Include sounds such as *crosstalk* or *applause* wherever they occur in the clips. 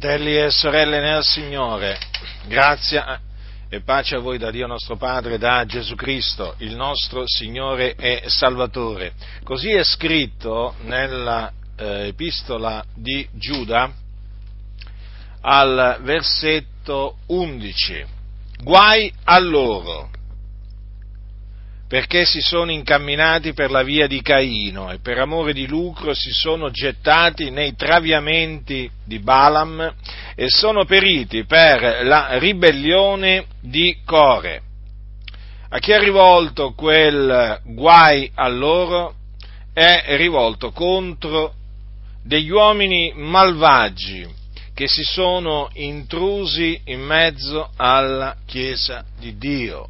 Fratelli e sorelle nel Signore, grazia e pace a voi da Dio nostro Padre, da Gesù Cristo, il nostro Signore e Salvatore. Così è scritto nella eh, di Giuda al versetto 11. Guai a loro perché si sono incamminati per la via di Caino e per amore di lucro si sono gettati nei traviamenti di Balaam e sono periti per la ribellione di Core. A chi è rivolto quel guai a loro? È rivolto contro degli uomini malvagi che si sono intrusi in mezzo alla Chiesa di Dio.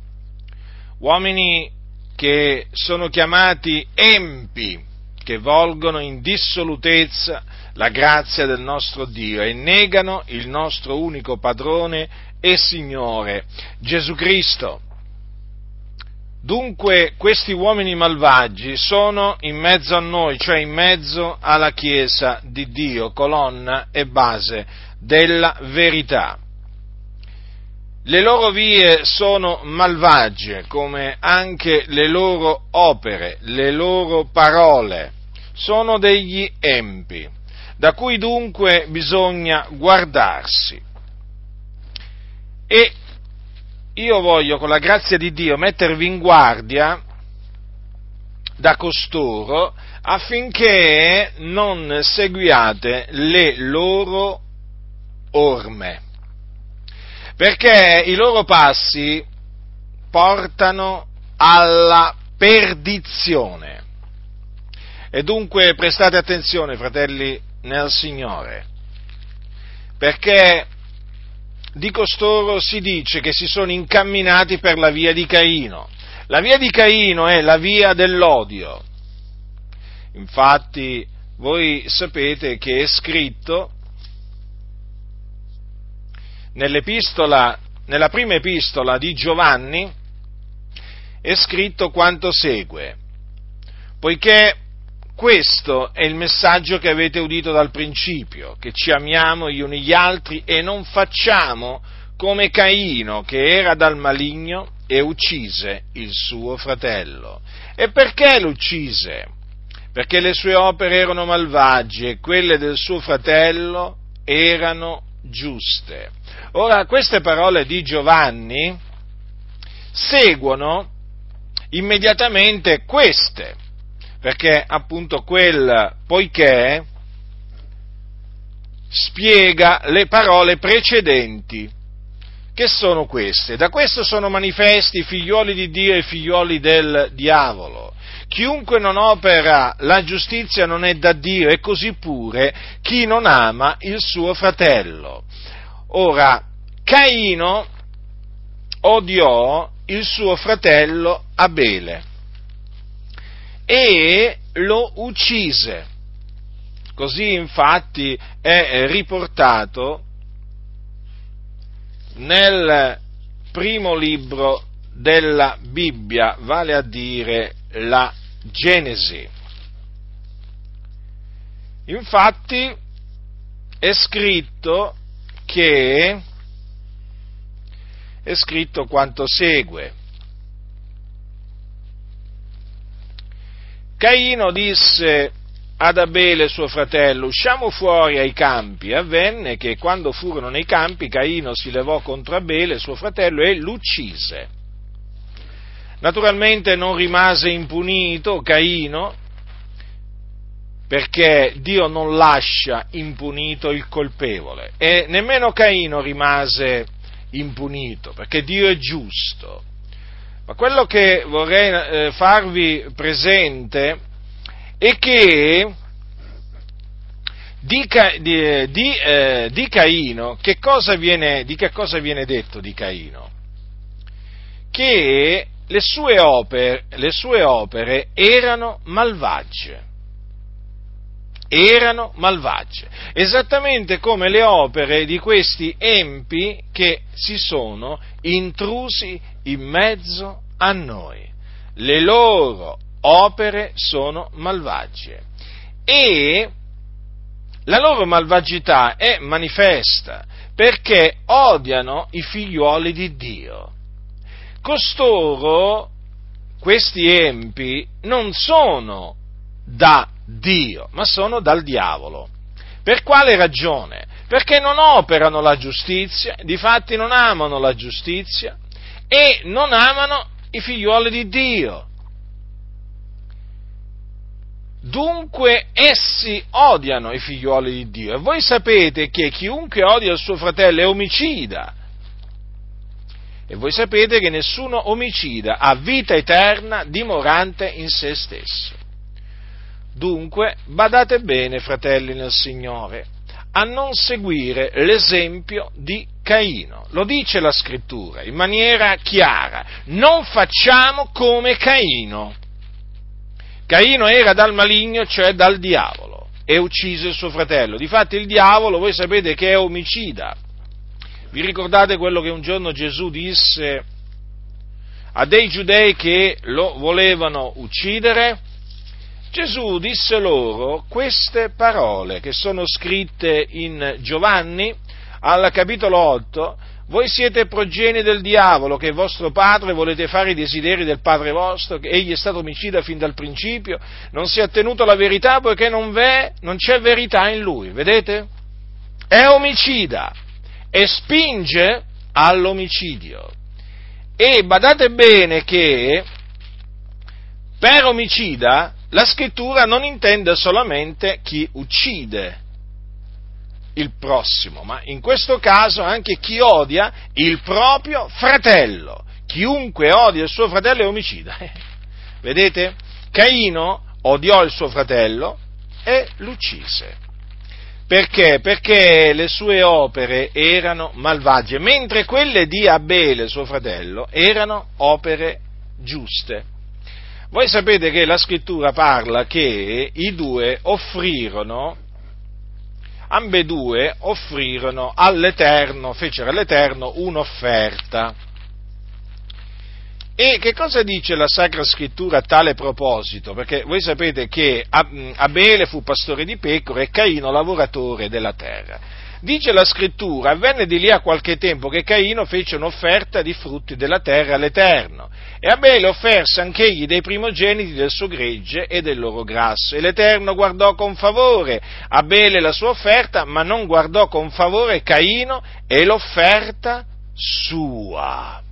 Uomini che sono chiamati empi, che volgono in dissolutezza la grazia del nostro Dio e negano il nostro unico padrone e Signore, Gesù Cristo. Dunque questi uomini malvagi sono in mezzo a noi, cioè in mezzo alla Chiesa di Dio, colonna e base della verità. Le loro vie sono malvagie, come anche le loro opere, le loro parole, sono degli empi, da cui dunque bisogna guardarsi. E io voglio, con la grazia di Dio, mettervi in guardia da costoro affinché non seguiate le loro orme perché i loro passi portano alla perdizione. E dunque prestate attenzione, fratelli nel Signore, perché di costoro si dice che si sono incamminati per la via di Caino. La via di Caino è la via dell'odio. Infatti, voi sapete che è scritto nella prima epistola di Giovanni è scritto quanto segue, poiché questo è il messaggio che avete udito dal principio, che ci amiamo gli uni gli altri e non facciamo come Caino che era dal maligno e uccise il suo fratello. E perché lo uccise? Perché le sue opere erano malvagie e quelle del suo fratello erano giuste. Ora, queste parole di Giovanni seguono immediatamente queste, perché appunto quel poiché spiega le parole precedenti, che sono queste. Da questo sono manifesti i figlioli di Dio e i figlioli del diavolo. Chiunque non opera la giustizia non è da Dio e così pure chi non ama il suo fratello. Ora, Caino odiò il suo fratello Abele e lo uccise. Così infatti è riportato nel primo libro della Bibbia, vale a dire la Genesi. Infatti è scritto che è scritto quanto segue. Caino disse ad Abele suo fratello, usciamo fuori ai campi. Avvenne che quando furono nei campi, Caino si levò contro Abele, suo fratello, e l'uccise. Naturalmente non rimase impunito Caino, perché Dio non lascia impunito il colpevole e nemmeno Caino rimase impunito, perché Dio è giusto. Ma quello che vorrei eh, farvi presente è che di, di, di, eh, di Caino, che viene, di che cosa viene detto di Caino? Che le sue opere, le sue opere erano malvagie erano malvagie, esattamente come le opere di questi empi che si sono intrusi in mezzo a noi. Le loro opere sono malvagie e la loro malvagità è manifesta perché odiano i figliuoli di Dio. Costoro, questi empi, non sono da Dio, ma sono dal diavolo. Per quale ragione? Perché non operano la giustizia, difatti non amano la giustizia e non amano i figliuoli di Dio. Dunque essi odiano i figlioli di Dio e voi sapete che chiunque odia il suo fratello è omicida. E voi sapete che nessuno omicida ha vita eterna dimorante in se stesso. Dunque badate bene, fratelli nel Signore, a non seguire l'esempio di Caino. Lo dice la scrittura in maniera chiara. Non facciamo come Caino. Caino era dal maligno, cioè dal diavolo, e uccise il suo fratello. Difatti il diavolo, voi sapete che è omicida. Vi ricordate quello che un giorno Gesù disse a dei giudei che lo volevano uccidere? Gesù disse loro queste parole che sono scritte in Giovanni al capitolo 8, voi siete progenie del diavolo, che è vostro padre, volete fare i desideri del padre vostro, che egli è stato omicida fin dal principio, non si è attenuto alla verità poiché non, v'è, non c'è verità in lui, vedete? È omicida e spinge all'omicidio. E badate bene che per omicida la scrittura non intende solamente chi uccide il prossimo, ma in questo caso anche chi odia il proprio fratello. Chiunque odia il suo fratello è omicida. *laughs* Vedete? Caino odiò il suo fratello e l'uccise. Perché? Perché le sue opere erano malvagie, mentre quelle di Abele, suo fratello, erano opere giuste. Voi sapete che la scrittura parla che i due offrirono, ambedue offrirono all'Eterno, fecero all'Eterno un'offerta. E che cosa dice la Sacra Scrittura a tale proposito? Perché voi sapete che Abele fu pastore di pecore e Caino lavoratore della terra. Dice la scrittura, avvenne di lì a qualche tempo che Caino fece un'offerta di frutti della terra all'Eterno, e Abele offerse anch'egli dei primogeniti del suo gregge e del loro grasso, e l'Eterno guardò con favore Abele la sua offerta, ma non guardò con favore Caino e l'offerta sua.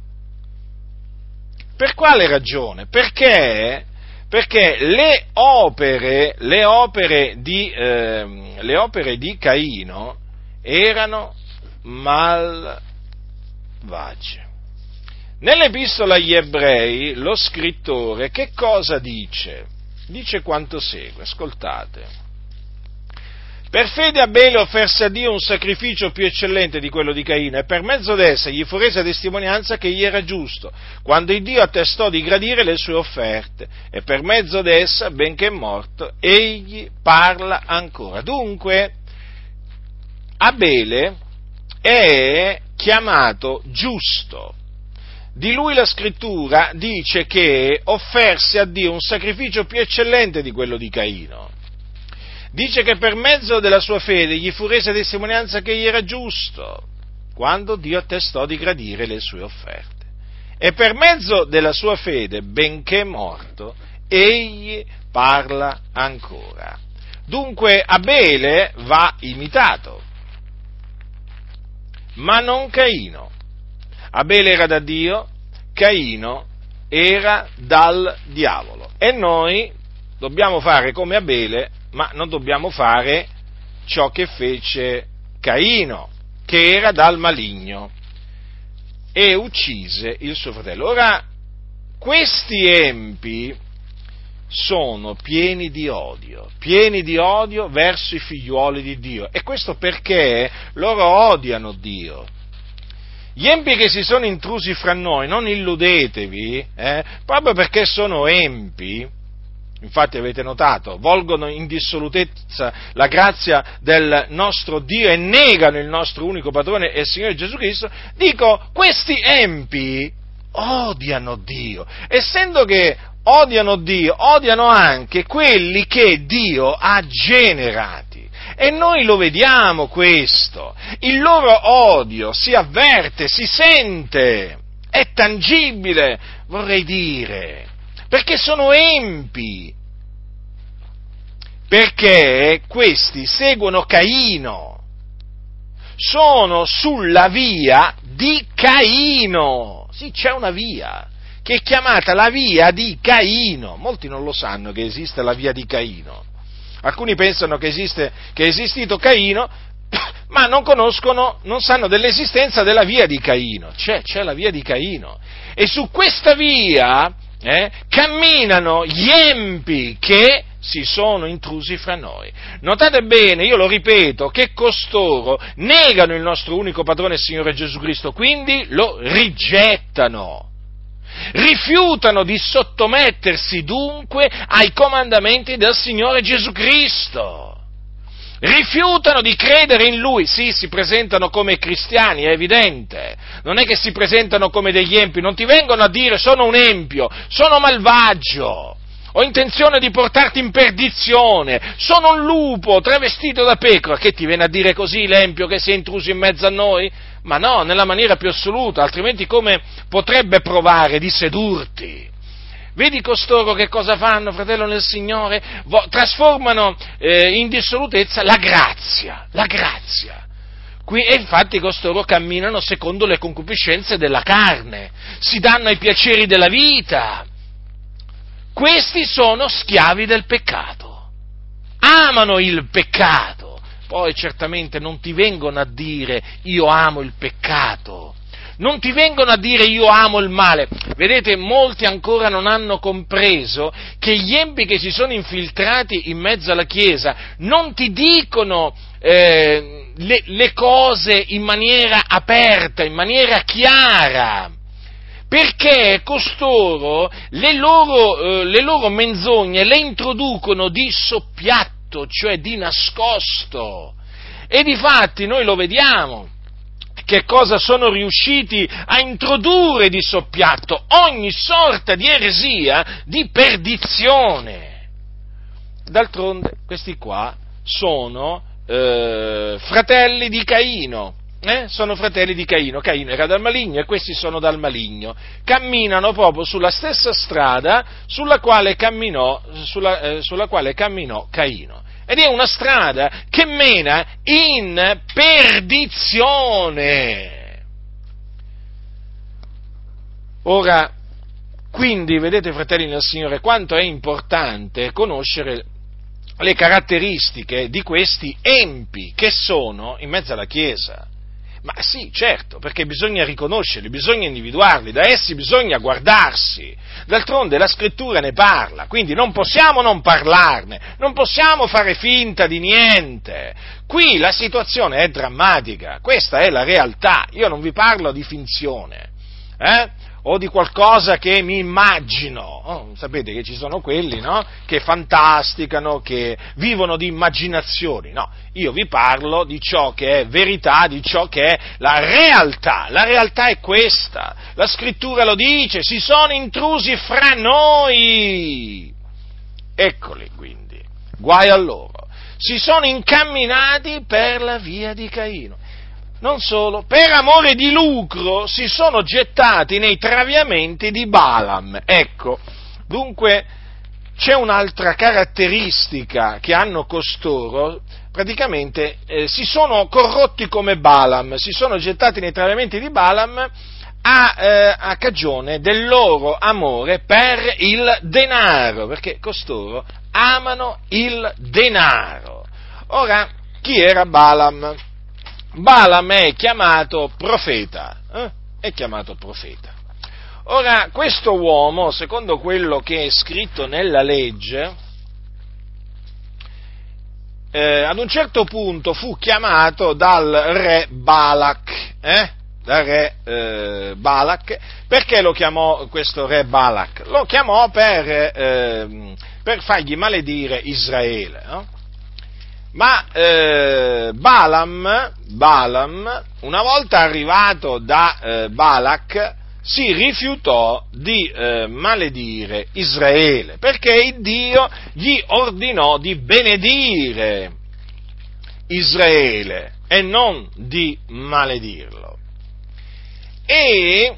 Per quale ragione? Perché perché le opere, le opere, di, eh, le opere di Caino erano malvagie. Nell'epistola agli ebrei lo scrittore che cosa dice? Dice quanto segue, ascoltate. Per fede Abele offerse a Dio un sacrificio più eccellente di quello di Caino e per mezzo d'essa gli fu resa testimonianza che egli era giusto, quando Dio attestò di gradire le sue offerte e per mezzo d'essa, benché morto, egli parla ancora. Dunque, Abele è chiamato giusto. Di lui la scrittura dice che offerse a Dio un sacrificio più eccellente di quello di Caino. Dice che per mezzo della sua fede gli fu resa testimonianza che egli era giusto, quando Dio attestò di gradire le sue offerte. E per mezzo della sua fede, benché morto, egli parla ancora. Dunque Abele va imitato ma non Caino. Abele era da Dio, Caino era dal diavolo. E noi dobbiamo fare come Abele, ma non dobbiamo fare ciò che fece Caino, che era dal maligno, e uccise il suo fratello. Ora, questi empi sono pieni di odio, pieni di odio verso i figliuoli di Dio. E questo perché loro odiano Dio. Gli empi che si sono intrusi fra noi, non illudetevi, eh, proprio perché sono empi, infatti avete notato, volgono in dissolutezza la grazia del nostro Dio e negano il nostro unico padrone e Signore Gesù Cristo, dico, questi empi odiano Dio, essendo che odiano Dio, odiano anche quelli che Dio ha generati. E noi lo vediamo questo. Il loro odio si avverte, si sente, è tangibile, vorrei dire, perché sono empi, perché questi seguono Caino, sono sulla via di Caino. Sì, c'è una via che è chiamata la via di Caino. Molti non lo sanno che esiste la via di Caino. Alcuni pensano che, esiste, che è esistito Caino, *coughs* ma non conoscono, non sanno dell'esistenza della via di Caino. C'è, c'è la via di Caino. E su questa via eh, camminano gli empi che si sono intrusi fra noi. Notate bene, io lo ripeto, che costoro negano il nostro unico padrone Signore Gesù Cristo, quindi lo rigettano. Rifiutano di sottomettersi dunque ai comandamenti del Signore Gesù Cristo. Rifiutano di credere in Lui, sì, si presentano come cristiani, è evidente, non è che si presentano come degli empi, non ti vengono a dire sono un empio, sono malvagio, ho intenzione di portarti in perdizione, sono un lupo travestito da pecora, che ti viene a dire così l'empio che si è intruso in mezzo a noi? Ma no, nella maniera più assoluta, altrimenti come potrebbe provare di sedurti? Vedi costoro che cosa fanno, fratello nel Signore? trasformano eh, in dissolutezza la grazia, la grazia. Qui, e infatti costoro camminano secondo le concupiscenze della carne, si danno ai piaceri della vita. Questi sono schiavi del peccato, amano il peccato. Poi certamente non ti vengono a dire io amo il peccato, non ti vengono a dire io amo il male. Vedete, molti ancora non hanno compreso che gli empi che si sono infiltrati in mezzo alla Chiesa non ti dicono eh, le, le cose in maniera aperta, in maniera chiara perché costoro le loro, eh, le loro, menzogne le introducono di soppiatto, cioè di nascosto. E di fatti noi lo vediamo che cosa sono riusciti a introdurre di soppiatto ogni sorta di eresia, di perdizione. D'altronde questi qua sono eh, fratelli di Caino, eh? sono fratelli di Caino, Caino era dal maligno e questi sono dal maligno, camminano proprio sulla stessa strada sulla quale camminò, sulla, eh, sulla quale camminò Caino ed è una strada che mena in perdizione. Ora, quindi, vedete fratelli nel Signore, quanto è importante conoscere le caratteristiche di questi empi che sono in mezzo alla Chiesa. Ma sì, certo, perché bisogna riconoscerli, bisogna individuarli, da essi bisogna guardarsi. D'altronde la scrittura ne parla, quindi non possiamo non parlarne, non possiamo fare finta di niente. Qui la situazione è drammatica, questa è la realtà, io non vi parlo di finzione. Eh? O di qualcosa che mi immagino. Oh, sapete che ci sono quelli no? che fantasticano, che vivono di immaginazioni. No, io vi parlo di ciò che è verità, di ciò che è la realtà. La realtà è questa. La scrittura lo dice, si sono intrusi fra noi. Eccoli quindi, guai a loro. Si sono incamminati per la via di Caino. Non solo, per amore di lucro si sono gettati nei traviamenti di Balaam. Ecco, dunque c'è un'altra caratteristica che hanno costoro, praticamente eh, si sono corrotti come Balaam, si sono gettati nei traviamenti di Balaam a, eh, a cagione del loro amore per il denaro, perché costoro amano il denaro. Ora, chi era Balaam? Balaam è chiamato profeta, eh? è chiamato profeta. Ora, questo uomo, secondo quello che è scritto nella legge, eh, ad un certo punto fu chiamato dal re Balak, eh? dal re eh, Balak, perché lo chiamò questo re Balak? Lo chiamò per, eh, per fargli maledire Israele. No? Ma eh, Balaam, Balaam, una volta arrivato da eh, Balak, si rifiutò di eh, maledire Israele, perché Dio gli ordinò di benedire Israele e non di maledirlo. E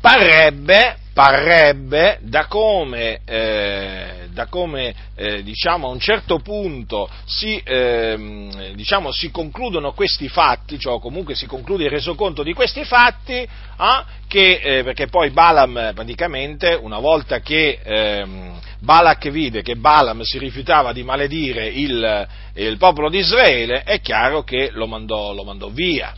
parrebbe, parrebbe da come, eh, da come eh, diciamo, a un certo punto si, eh, diciamo, si, concludono questi fatti, cioè comunque si conclude il resoconto di questi fatti, ah, che, eh, perché poi Balaam praticamente, una volta che ehm, Balak vide che Balaam si rifiutava di maledire il, il popolo di Israele, è chiaro che lo mandò, lo mandò via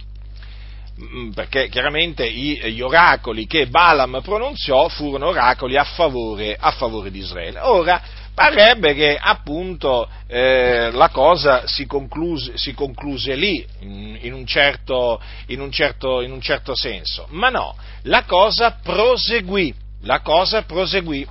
perché chiaramente gli oracoli che Balaam pronunziò furono oracoli a favore, a favore di Israele. Ora, parrebbe che appunto eh, la cosa si concluse, si concluse lì, in, in, un certo, in, un certo, in, un certo, senso, ma no, la cosa proseguì, la cosa proseguì.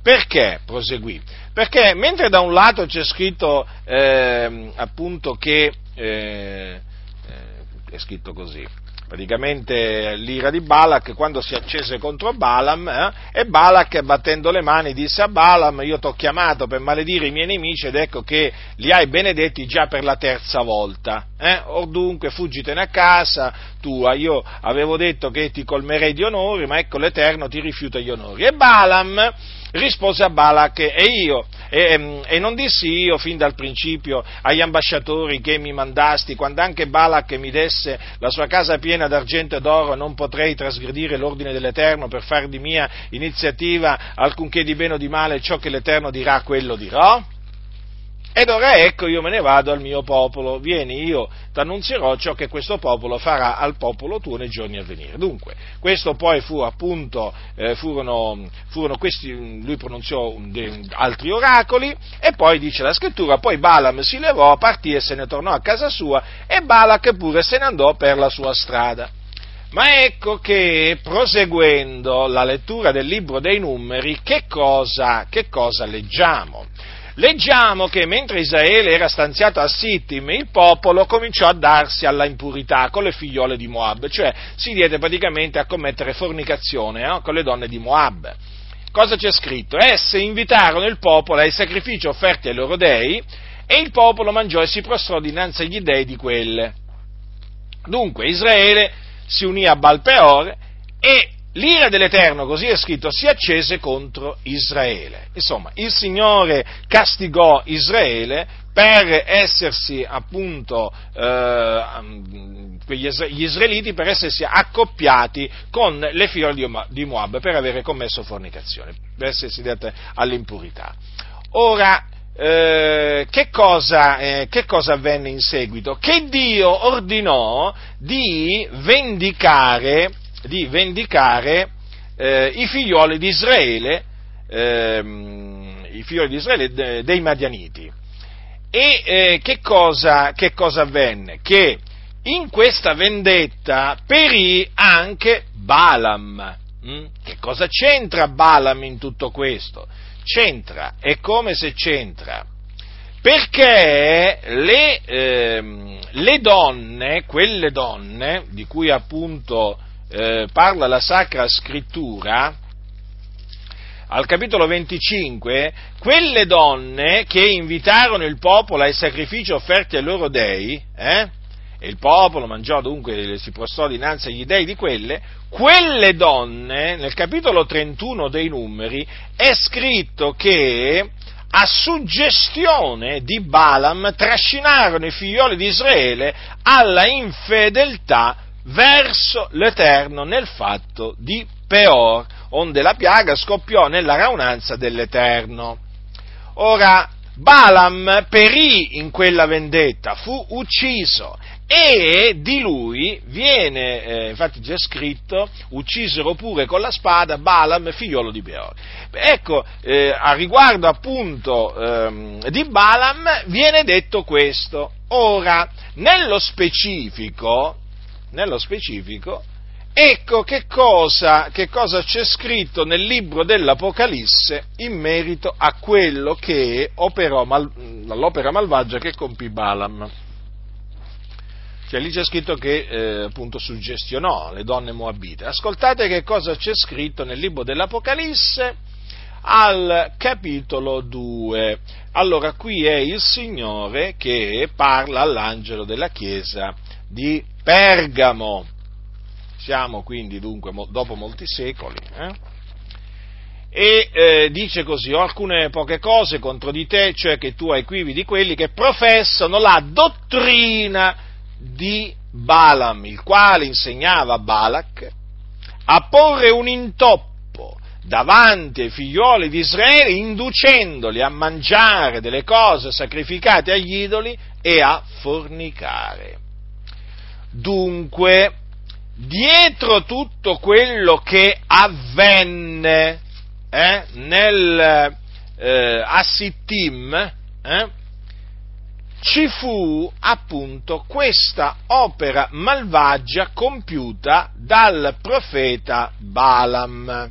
Perché proseguì? Perché mentre da un lato c'è scritto eh, appunto che, eh, eh, è scritto così, praticamente l'ira di Balak quando si accese contro Balaam eh, e Balak battendo le mani disse a Balaam io ti ho chiamato per maledire i miei nemici ed ecco che li hai benedetti già per la terza volta eh? or dunque fuggitene a casa tua io avevo detto che ti colmerei di onori ma ecco l'Eterno ti rifiuta gli onori e Balaam rispose a Balak e io e, ehm, e, non dissi io fin dal principio agli ambasciatori che mi mandasti, quando anche Balak mi desse la sua casa piena d'argento e d'oro, non potrei trasgredire l'ordine dell'Eterno per far di mia iniziativa alcunché di bene o di male, ciò che l'Eterno dirà, quello dirò? Ed ora ecco io me ne vado al mio popolo, vieni io ti annunzierò ciò che questo popolo farà al popolo tuo nei giorni a venire. Dunque, questo poi fu appunto, eh, furono, furono, questi, lui pronunziò altri oracoli e poi dice la scrittura, poi Balaam si levò, partì e se ne tornò a casa sua e Balak pure se ne andò per la sua strada. Ma ecco che proseguendo la lettura del libro dei numeri, che cosa, che cosa leggiamo? Leggiamo che mentre Israele era stanziato a Sittim, il popolo cominciò a darsi alla impurità con le figliole di Moab, cioè si diede praticamente a commettere fornicazione no? con le donne di Moab. Cosa c'è scritto? Esse invitarono il popolo ai sacrifici offerti ai loro dei e il popolo mangiò e si prostrò dinanzi agli dei di quelle. Dunque Israele si unì a Balpeor e l'ira dell'Eterno, così è scritto, si accese contro Israele. Insomma, il Signore castigò Israele per essersi appunto eh, gli israeliti per essersi accoppiati con le figlie di Moab per avere commesso fornicazione, per essersi dette all'impurità. Ora, eh, che, cosa, eh, che, cosa, avvenne in seguito? Che Dio ordinò di vendicare di vendicare eh, i figlioli di Israele, ehm, i figlioli di Israele de, dei Madianiti. E eh, che, cosa, che cosa avvenne? Che in questa vendetta perì anche Balaam. Mm? Che cosa c'entra Balaam in tutto questo? C'entra, è come se c'entra. Perché le, ehm, le donne, quelle donne di cui appunto eh, parla la Sacra Scrittura, al capitolo 25, quelle donne che invitarono il popolo ai sacrifici offerti ai loro dei, eh, e il popolo mangiò dunque, si prostrò dinanzi agli dei di quelle, quelle donne, nel capitolo 31 dei numeri, è scritto che a suggestione di Balaam trascinarono i figlioli di Israele alla infedeltà verso l'Eterno nel fatto di Peor, onde la piaga scoppiò nella raunanza dell'Eterno. Ora, Balaam perì in quella vendetta, fu ucciso e di lui viene, eh, infatti c'è scritto, uccisero pure con la spada Balaam, figliolo di Beor. Ecco, eh, a riguardo appunto ehm, di Balaam viene detto questo. Ora, nello specifico, nello specifico, ecco che cosa, che cosa, c'è scritto nel libro dell'Apocalisse in merito a quello che operò mal, l'opera malvagia che compì Balaam. Cioè lì c'è scritto che eh, appunto suggestionò le donne moabite. Ascoltate che cosa c'è scritto nel libro dell'Apocalisse al capitolo 2. Allora qui è il Signore che parla all'angelo della chiesa di Pergamo. Siamo quindi dunque dopo molti secoli. Eh? e eh, dice così, ho alcune poche cose contro di te, cioè che tu hai quivi di quelli che professano la dottrina di Balaam, il quale insegnava a Balak a porre un intoppo davanti ai figlioli di Israele, inducendoli a mangiare delle cose sacrificate agli idoli e a fornicare. Dunque, dietro tutto quello che avvenne eh, nel eh, Assittim, eh, ci fu appunto questa opera malvagia compiuta dal profeta Balaam,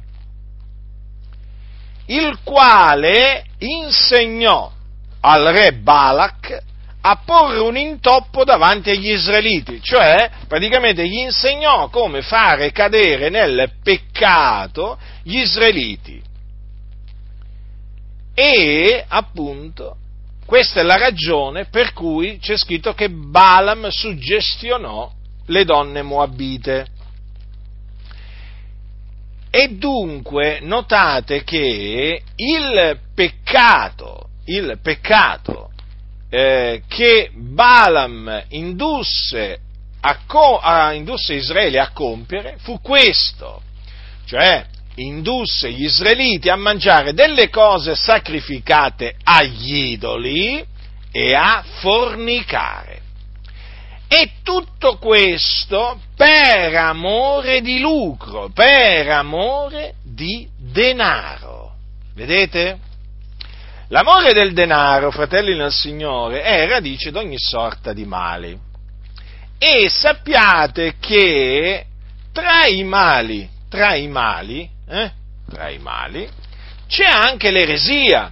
il quale insegnò al re Balak a porre un intoppo davanti agli israeliti, cioè praticamente gli insegnò come fare cadere nel peccato gli israeliti. E appunto questa è la ragione per cui c'è scritto che Balaam suggestionò le donne moabite. E dunque notate che il peccato, il peccato eh, che Balaam indusse, a, a, indusse Israele a compiere fu questo, cioè indusse gli israeliti a mangiare delle cose sacrificate agli idoli e a fornicare. E tutto questo per amore di lucro, per amore di denaro. Vedete? L'amore del denaro, fratelli nel Signore, è radice di ogni sorta di mali. E sappiate che tra i mali, tra i mali, eh, tra i mali, c'è anche l'eresia.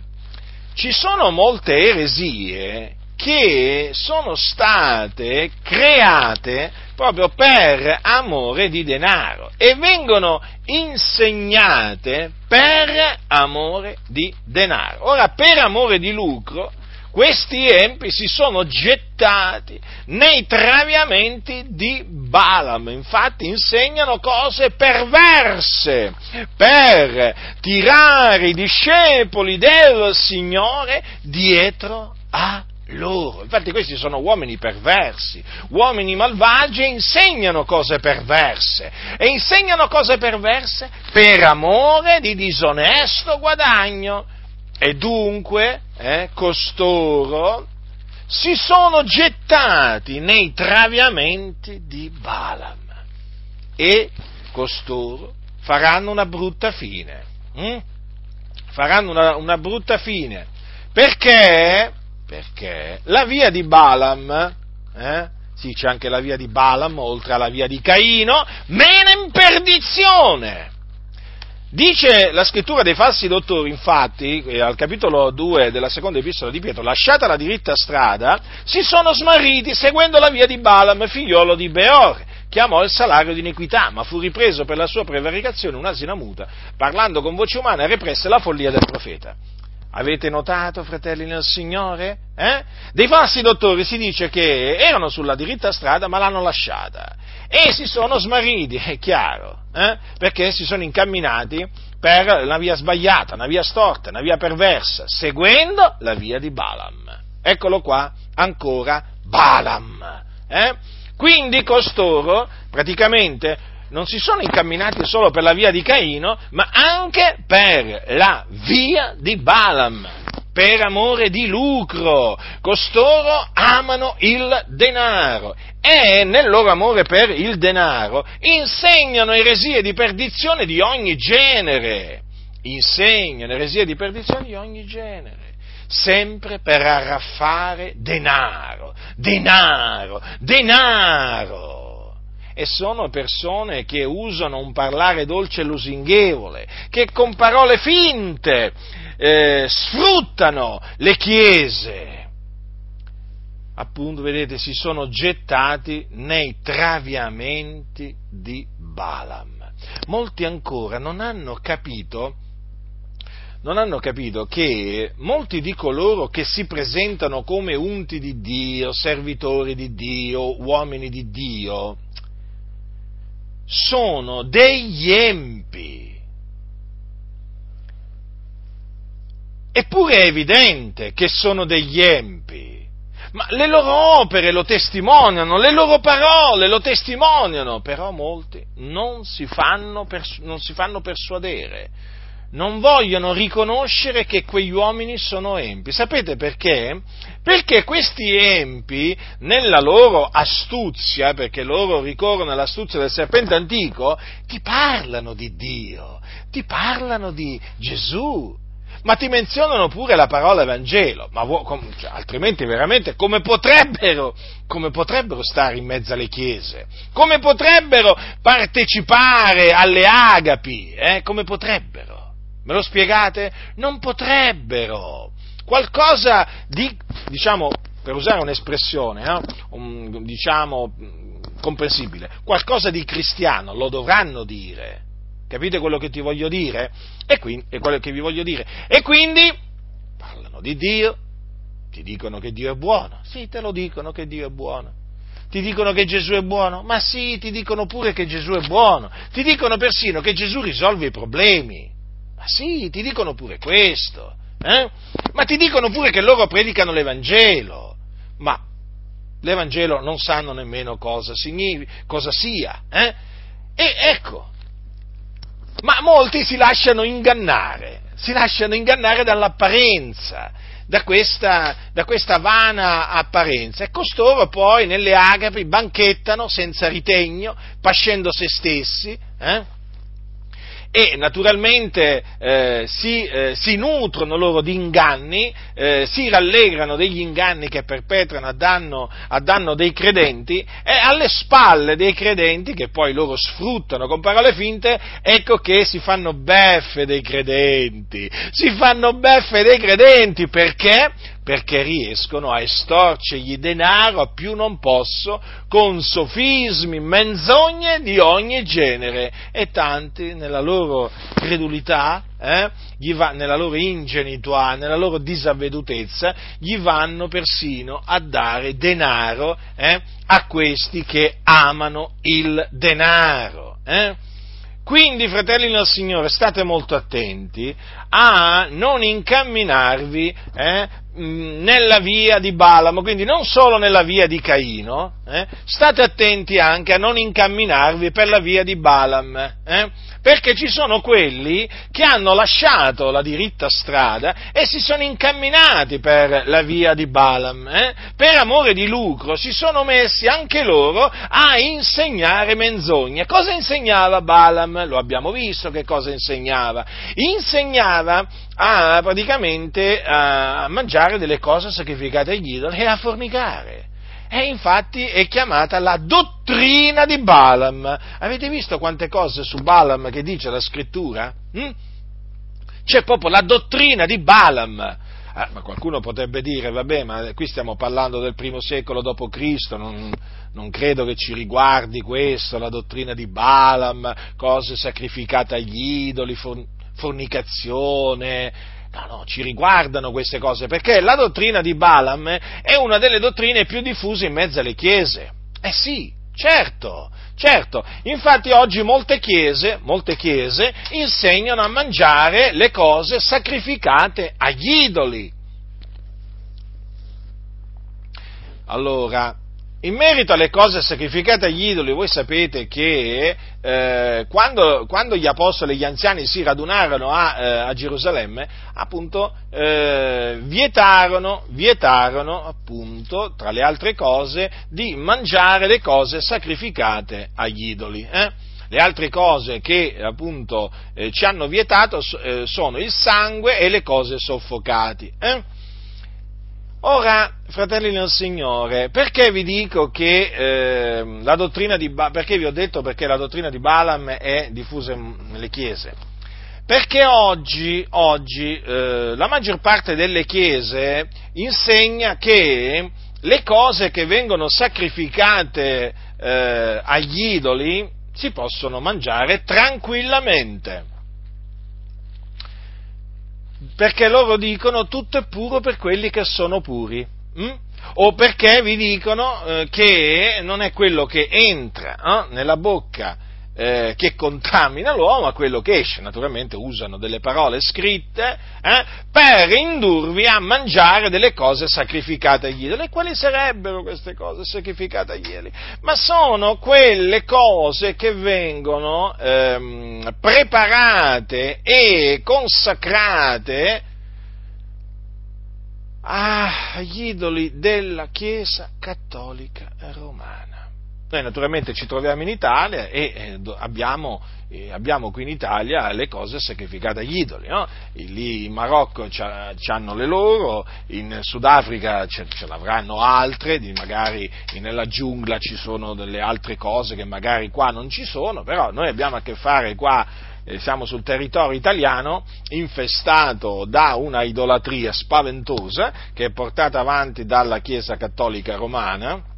Ci sono molte eresie che sono state create proprio per amore di denaro e vengono insegnate per amore di denaro. Ora, per amore di lucro, questi empi si sono gettati nei traviamenti di Balaam, infatti insegnano cose perverse per tirare i discepoli del Signore dietro a loro. Infatti questi sono uomini perversi, uomini malvagi e insegnano cose perverse. E insegnano cose perverse per amore di disonesto guadagno. E dunque eh, costoro si sono gettati nei traviamenti di Balaam e costoro faranno una brutta fine. Hm? Faranno una, una, brutta fine perché, perché la via di Balaam, eh, sì c'è anche la via di Balaam oltre alla via di Caino, mena in perdizione. Dice la scrittura dei falsi dottori, infatti, eh, al capitolo 2 della seconda epistola di Pietro, lasciata la diritta strada, si sono smarriti seguendo la via di Balaam, figliolo di Beor, che amò il salario di iniquità, ma fu ripreso per la sua prevaricazione un'asina muta, parlando con voce umana represse la follia del profeta. Avete notato, fratelli nel Signore? Eh? Dei falsi dottori si dice che erano sulla diritta strada ma l'hanno lasciata e si sono smarriti, *laughs* è chiaro, eh? perché si sono incamminati per una via sbagliata, una via storta, una via perversa, seguendo la via di Balaam. Eccolo qua, ancora Balaam. Eh? Quindi costoro praticamente non si sono incamminati solo per la via di Caino, ma anche per la via di Balaam, per amore di lucro. Costoro amano il denaro e nel loro amore per il denaro insegnano eresie di perdizione di ogni genere. Insegnano eresie di perdizione di ogni genere sempre per arraffare denaro, denaro, denaro e sono persone che usano un parlare dolce e lusinghevole, che con parole finte eh, sfruttano le chiese. Appunto, vedete, si sono gettati nei traviamenti di Balaam. Molti ancora non hanno capito non hanno capito che molti di coloro che si presentano come unti di Dio, servitori di Dio, uomini di Dio, sono degli empi. Eppure è evidente che sono degli empi ma le loro opere lo testimoniano, le loro parole lo testimoniano, però molti non si fanno, pers- non si fanno persuadere, non vogliono riconoscere che quegli uomini sono empi. Sapete perché? Perché questi empi, nella loro astuzia, perché loro ricorrono all'astuzia del serpente antico, ti parlano di Dio, ti parlano di Gesù, ma ti menzionano pure la parola Vangelo, ma cioè, altrimenti veramente come potrebbero, come potrebbero stare in mezzo alle chiese? Come potrebbero partecipare alle agapi? Eh? Come potrebbero? Me lo spiegate? Non potrebbero. Qualcosa di, diciamo, per usare un'espressione, eh? Un, diciamo, comprensibile, qualcosa di cristiano lo dovranno dire Capite quello che ti voglio dire? E quindi, è quello che vi voglio dire. E quindi parlano di Dio, ti dicono che Dio è buono. Sì, te lo dicono che Dio è buono. Ti dicono che Gesù è buono? Ma sì, ti dicono pure che Gesù è buono. Ti dicono persino che Gesù risolve i problemi. Sì, ti dicono pure questo. Eh? Ma ti dicono pure che loro predicano l'Evangelo. Ma l'Evangelo non sanno nemmeno cosa, significa, cosa sia. Eh? E ecco, ma molti si lasciano ingannare, si lasciano ingannare dall'apparenza, da questa, da questa vana apparenza e costoro poi nelle agapi banchettano senza ritegno, pascendo se stessi, eh? E naturalmente eh, si, eh, si, nutrono loro di inganni, eh, si rallegrano degli inganni che perpetrano a danno, a danno, dei credenti e alle spalle dei credenti, che poi loro sfruttano con parole finte, ecco che si fanno beffe dei credenti, si fanno beffe dei credenti perché? Perché riescono a estorcergli denaro a più non posso con sofismi, menzogne di ogni genere e tanti nella loro credulità, eh, va, nella loro ingenuità, nella loro disavvedutezza, gli vanno persino a dare denaro eh, a questi che amano il denaro. Eh? Quindi, fratelli del Signore, state molto attenti a non incamminarvi eh, nella via di Balamo, quindi non solo nella via di Caino, eh, state attenti anche a non incamminarvi per la via di Balaam, eh, perché ci sono quelli che hanno lasciato la diritta strada e si sono incamminati per la via di Balaam, eh, per amore di lucro si sono messi anche loro a insegnare menzogne. Cosa insegnava Balaam? Lo abbiamo visto che cosa insegnava. Insegnava a praticamente a mangiare delle cose sacrificate agli idoli e a fornicare. E infatti è chiamata la dottrina di Balaam. Avete visto quante cose su Balaam che dice la scrittura? Hm? C'è proprio la dottrina di Balaam. Ah, ma qualcuno potrebbe dire, vabbè, ma qui stiamo parlando del primo secolo d.C., non, non credo che ci riguardi questo, la dottrina di Balaam, cose sacrificate agli idoli, fornicazione, no, no, ci riguardano queste cose, perché la dottrina di Balaam è una delle dottrine più diffuse in mezzo alle chiese. Eh sì, certo, certo. Infatti oggi molte chiese, molte chiese insegnano a mangiare le cose sacrificate agli idoli. Allora, in merito alle cose sacrificate agli idoli, voi sapete che eh, quando, quando, gli apostoli e gli anziani si radunarono a, eh, a Gerusalemme, appunto, eh, vietarono, vietarono, appunto, tra le altre cose, di mangiare le cose sacrificate agli idoli. Eh. Le altre cose che appunto eh, ci hanno vietato eh, sono il sangue e le cose soffocate. Ora, fratelli nel Signore, perché vi dico che eh, la dottrina di ba- perché vi ho detto perché la dottrina di Balaam è diffusa nelle chiese? Perché oggi, oggi eh, la maggior parte delle chiese insegna che le cose che vengono sacrificate eh, agli idoli si possono mangiare tranquillamente perché loro dicono tutto è puro per quelli che sono puri. Hm? O perché vi dicono eh, che non è quello che entra eh, nella bocca eh, che contamina l'uomo, ma quello che esce. Naturalmente usano delle parole scritte eh, per indurvi a mangiare delle cose sacrificate agli idoli. E quali sarebbero queste cose sacrificate agli idoli? Ma sono quelle cose che vengono ehm, preparate e consacrate agli idoli della Chiesa cattolica romana. Noi naturalmente ci troviamo in Italia e eh, abbiamo, eh, abbiamo, qui in Italia le cose sacrificate agli idoli. No? Lì in Marocco hanno le loro, in Sudafrica ce, ce l'avranno altre, magari nella giungla ci sono delle altre cose che magari qua non ci sono, però noi abbiamo a che fare qua eh, siamo sul territorio italiano infestato da una idolatria spaventosa che è portata avanti dalla Chiesa cattolica romana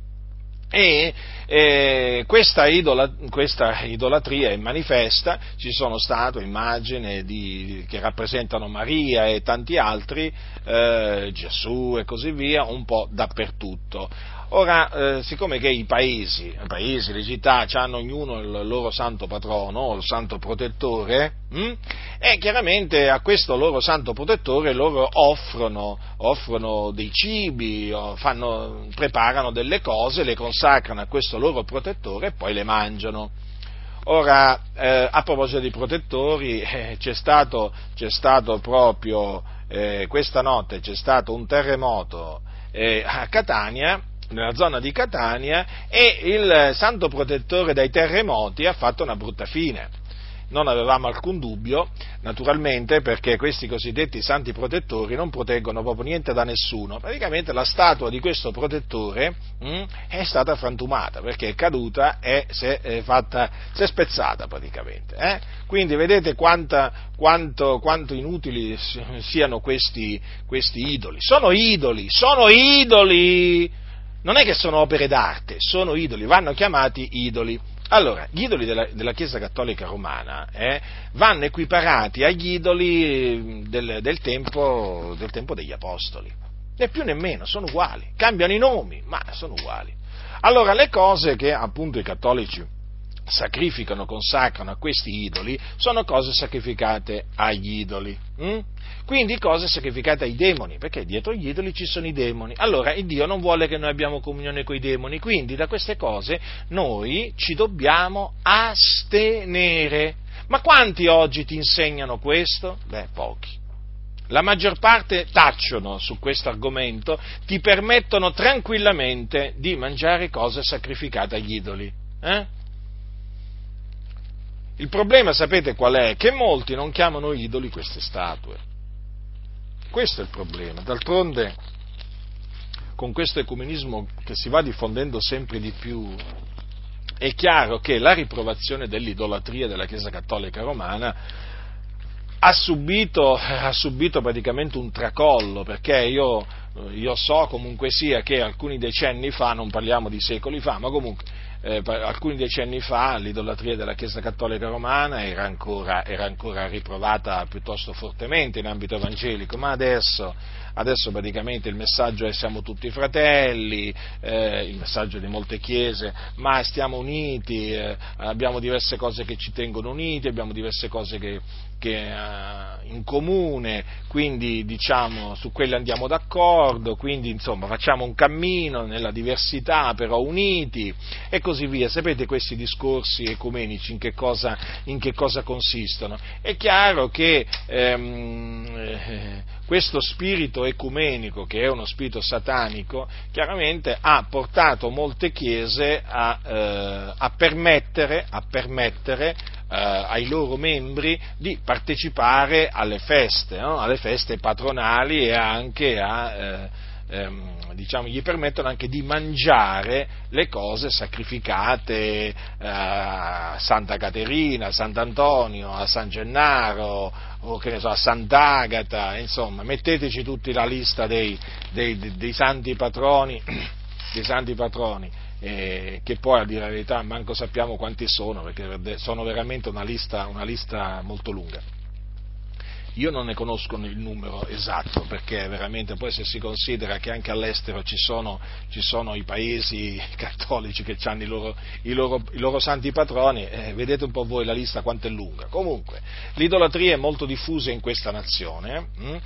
e eh, questa, idola, questa, idolatria è manifesta, ci sono state immagini di, che rappresentano Maria e tanti altri, eh, Gesù e così via, un po' dappertutto. Ora, eh, siccome che i paesi, i paesi, le città hanno ognuno il loro santo patrono, il santo protettore, hm? e chiaramente a questo loro santo protettore loro offrono, offrono dei cibi, fanno, preparano delle cose, le consacrano a questo loro protettore e poi le mangiano. Ora, eh, a proposito di protettori, *laughs* eh, c'è, stato, c'è, stato, proprio eh, questa notte c'è stato un terremoto eh, a Catania nella zona di Catania e il santo protettore dai terremoti ha fatto una brutta fine. Non avevamo alcun dubbio, naturalmente, perché questi cosiddetti santi protettori non proteggono proprio niente da nessuno. Praticamente la statua di questo protettore mh, mm, è stata frantumata perché è caduta e si è, fatta, si è spezzata praticamente. Eh? Quindi vedete quanta, quanto, quanto, inutili siano questi, questi idoli. Sono idoli, sono idoli! Non è che sono opere d'arte, sono idoli, vanno chiamati idoli. Allora, gli idoli della, della Chiesa Cattolica Romana eh, vanno equiparati agli idoli del, del, tempo, del tempo degli Apostoli, né più né meno, sono uguali, cambiano i nomi, ma sono uguali. Allora, le cose che appunto i cattolici sacrificano, consacrano a questi idoli, sono cose sacrificate agli idoli. Hm? Quindi cose sacrificate ai demoni, perché dietro gli idoli ci sono i demoni. Allora il Dio non vuole che noi abbiamo comunione con i demoni, quindi da queste cose noi ci dobbiamo astenere. Ma quanti oggi ti insegnano questo? Beh, pochi. La maggior parte tacciono su questo argomento, ti permettono tranquillamente di mangiare cose sacrificate agli idoli. Eh? Il problema, sapete qual è? Che molti non chiamano idoli queste statue. Questo è il problema. D'altronde, con questo ecumenismo che si va diffondendo sempre di più, è chiaro che la riprovazione dell'idolatria della Chiesa Cattolica Romana ha subito, ha subito praticamente un tracollo, perché io, io, so comunque sia che alcuni decenni fa, non parliamo di secoli fa, ma comunque eh, alcuni decenni fa l'idolatria della Chiesa Cattolica Romana era ancora, era ancora, riprovata piuttosto fortemente in ambito evangelico, ma adesso, adesso praticamente il messaggio è siamo tutti fratelli, eh, il messaggio di molte chiese, ma stiamo uniti, eh, abbiamo diverse cose che ci tengono uniti, abbiamo diverse cose che, in comune, quindi diciamo su quelle andiamo d'accordo, quindi insomma facciamo un cammino nella diversità però uniti e così via. Sapete questi discorsi ecumenici in che cosa, in che cosa consistono? È chiaro che ehm, eh, questo spirito ecumenico, che è uno spirito satanico, chiaramente ha portato molte chiese a, eh, a permettere, a permettere eh, ai loro membri di partecipare alle feste, no? alle feste patronali e anche a, eh, ehm, diciamo, gli permettono anche di mangiare le cose sacrificate eh, a Santa Caterina, a Sant'Antonio, a San Gennaro o che ne so, a Sant'Agata, insomma, metteteci tutti la lista dei, dei, dei, *clears throat* dei santi patroni, santi patroni eh, che poi a dire la verità manco sappiamo quanti sono, perché sono veramente una lista, una lista molto lunga. io non ne conosco il numero esatto, perché veramente poi se si considera che anche all'estero ci sono, ci sono i paesi *laughs* cattolici che hanno i loro, i loro, i loro santi patroni, eh, vedete un po' voi la lista quanto è lunga. Comunque, l'idolatria è molto diffusa in questa nazione. Hm?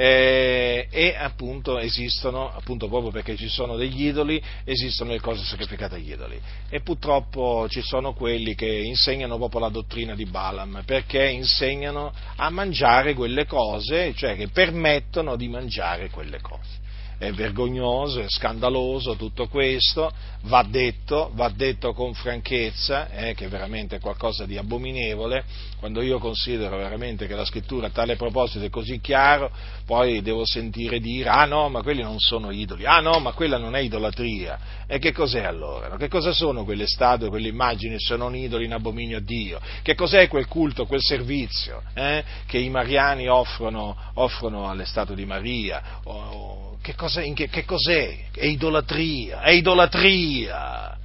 Eh, e appunto esistono, appunto proprio perché ci sono degli idoli, esistono le cose sacrificate agli idoli. E purtroppo ci sono quelli che insegnano proprio la dottrina di Balaam, perché insegnano a mangiare quelle cose, cioè che permettono di mangiare quelle cose è vergognoso, è scandaloso tutto questo, va detto, va detto con franchezza, eh, che è veramente qualcosa di abominevole, quando io considero veramente che la scrittura a tale proposito è così chiaro, poi devo sentire dire, ah no, ma quelli non sono idoli, ah no, ma quella non è idolatria, e che cos'è allora? Che cosa sono quelle statue, quelle immagini se non idoli in abominio a Dio? Che cos'è quel culto, quel servizio eh, che i mariani offrono, offrono alle statue di Maria? O, che cos'è? Che, che cos'è? È idolatria, è idolatria.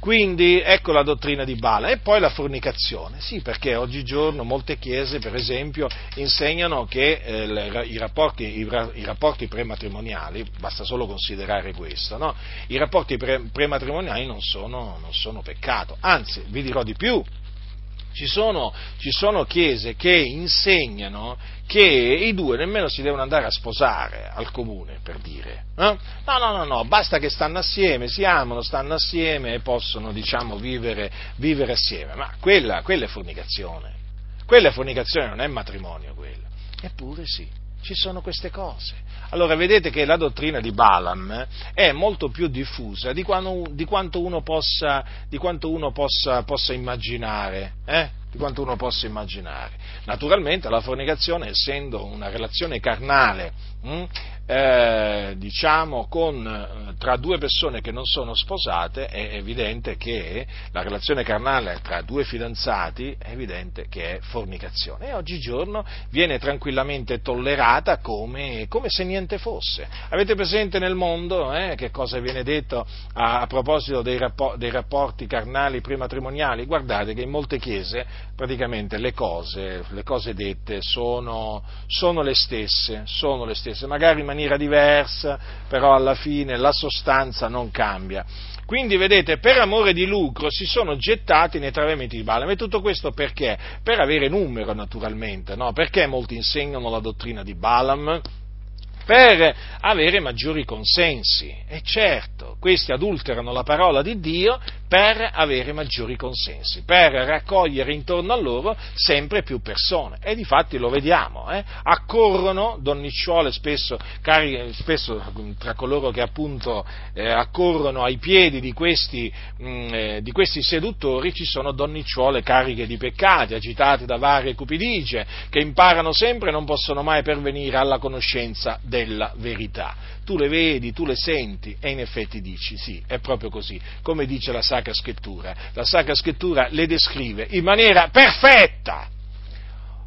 Quindi ecco la dottrina di Bala e poi la fornicazione, sì perché oggigiorno molte chiese per esempio insegnano che eh, le, i, rapporti, i, i, rapporti, prematrimoniali, basta solo considerare questo, no? i rapporti pre, prematrimoniali non sono, non sono peccato, anzi vi dirò di più, ci sono, ci sono, chiese che insegnano che i due nemmeno si devono andare a sposare al comune, per dire. Eh? No, no, no, no, basta che stanno assieme, si amano, stanno assieme e possono, diciamo, vivere, vivere assieme. Ma quella, quella è fornicazione. Quella è fornicazione, non è matrimonio quello. Eppure sì, ci sono queste cose. Allora vedete che la dottrina di Balaam è molto più diffusa di, quando, di quanto uno possa, quanto uno possa, possa immaginare. Eh? di quanto uno possa immaginare. Naturalmente la fornicazione, essendo una relazione carnale, mh, hm, eh, diciamo con, eh, tra due persone che non sono sposate, è evidente che la relazione carnale tra due fidanzati è evidente che è fornicazione e oggigiorno viene tranquillamente tollerata come, come se niente fosse. Avete presente nel mondo eh, che cosa viene detto a, a proposito dei, rapport, dei rapporti carnali prematrimoniali? Guardate che in molte chiese praticamente le cose, le cose dette sono, sono, le stesse, sono le stesse, magari in maniera diversa, però alla fine la sostanza non cambia. Quindi vedete, per amore di lucro si sono gettati nei travementi di Balaam e tutto questo perché? Per avere numero naturalmente, no? Perché molti insegnano la dottrina di Balaam? per avere maggiori consensi. E certo, questi adulterano la parola di Dio per avere maggiori consensi, per raccogliere intorno a loro sempre più persone. E di fatti lo vediamo, eh? accorrono donnicciuole spesso, cari, spesso, tra coloro che appunto eh, accorrono ai piedi di questi, mh, mm, eh, di questi, seduttori ci sono donnicciuole cariche di peccati, agitate da varie cupidigie, che imparano sempre e non possono mai pervenire alla conoscenza della verità. Tu le vedi, tu le senti e in effetti dici sì, è proprio così, come dice la Sacra Scrittura. La Sacra Scrittura le descrive in maniera perfetta.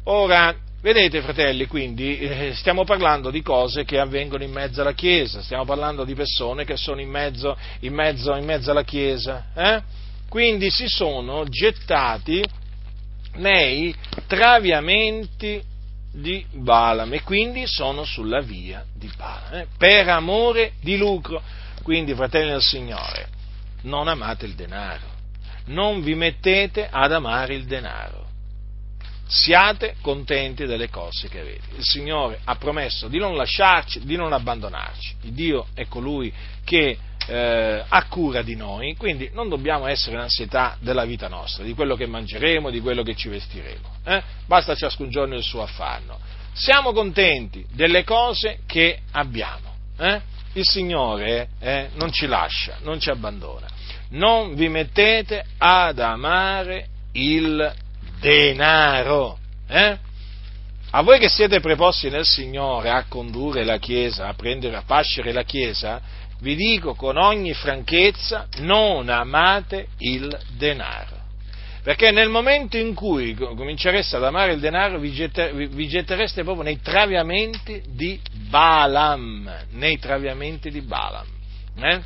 Ora, vedete fratelli, quindi eh, stiamo parlando di cose che avvengono in mezzo alla Chiesa, stiamo parlando di persone che sono in mezzo, in mezzo, in mezzo alla Chiesa. Eh? Quindi si sono gettati nei traviamenti di Balaam e quindi sono sulla via di Balaam, eh? per amore di lucro. Quindi, fratelli del Signore, non amate il denaro, non vi mettete ad amare il denaro. Siate contenti delle cose che avete. Il Signore ha promesso di non lasciarci, di non abbandonarci. Il Dio è colui che eh, ha cura di noi, quindi non dobbiamo essere in ansietà della vita nostra, di quello che mangeremo, di quello che ci vestiremo. Eh? Basta ciascun giorno il suo affanno. Siamo contenti delle cose che abbiamo. Eh? Il Signore eh, non ci lascia, non ci abbandona. Non vi mettete ad amare il denaro. Eh? A voi che siete preposti nel Signore a condurre la Chiesa, a prendere a pascere la Chiesa, vi dico con ogni franchezza, non amate il denaro. Perché nel momento in cui comincereste ad amare il denaro vi, gettereste proprio nei traviamenti di Balaam, nei traviamenti di Balaam. Eh?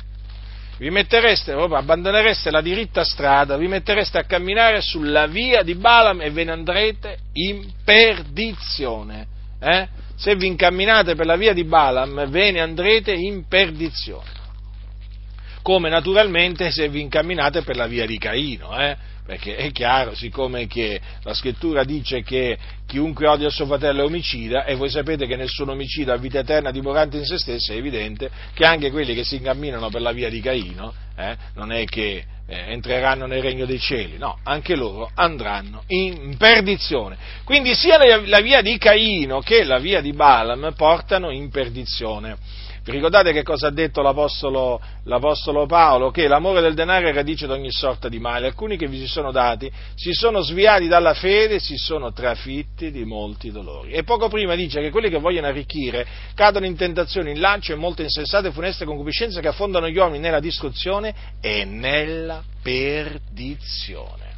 vi mettereste, proprio, abbandonereste la diritta strada, vi mettereste a camminare sulla via di Balaam e ve ne andrete in perdizione. Eh? Se vi incamminate per la via di Balaam, ve ne andrete in perdizione. Come naturalmente se vi incamminate per la via di Caino, eh? Perché è chiaro, siccome che la scrittura dice che chiunque odia il suo fratello è omicida, e voi sapete che nessun omicida ha vita eterna dimorante in se stesso, è evidente che anche quelli che si incamminano per la via di Caino, eh, non è che eh, entreranno nel regno dei cieli, no, anche loro andranno in perdizione. Quindi sia la, via di Caino che la via di Balaam portano in perdizione. Vi ricordate che cosa ha detto l'Apostolo, l'Apostolo, Paolo? Che l'amore del denaro è radice di ogni sorta di male. Alcuni che vi si sono dati si sono sviati dalla fede e si sono trafitti di molti dolori. E poco prima dice che quelli che vogliono arricchire cadono in tentazioni, in lancio e molte insensate e funeste concupiscenze che affondano gli uomini nella distruzione e nella perdizione.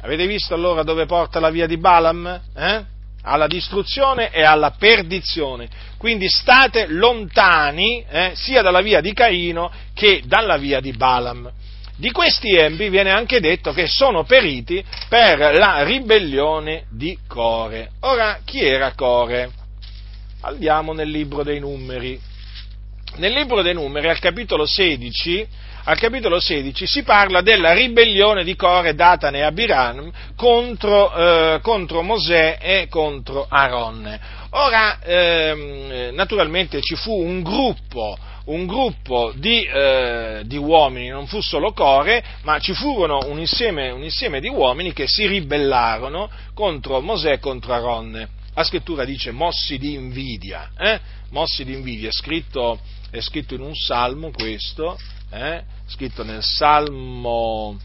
Avete visto allora dove porta la via di Balaam? Eh? Alla distruzione e alla perdizione. Quindi state lontani eh, sia dalla via di Caino che dalla via di Balaam. Di questi empi viene anche detto che sono periti per la ribellione di Core. Ora, chi era Core? Andiamo nel libro dei numeri. Nel libro dei numeri, al capitolo 16, al capitolo 16 si parla della ribellione di Core, Datan e Abiram contro, eh, contro Mosè e contro Aaron. Ora, ehm, naturalmente ci fu un gruppo, un gruppo di, eh, di, uomini, non fu solo Core, ma ci furono un insieme, un insieme di uomini che si ribellarono contro Mosè e contro Aaron. La scrittura dice mossi di invidia, eh? mossi di invidia, è scritto, è scritto in un salmo questo, eh? scritto nel Salmo,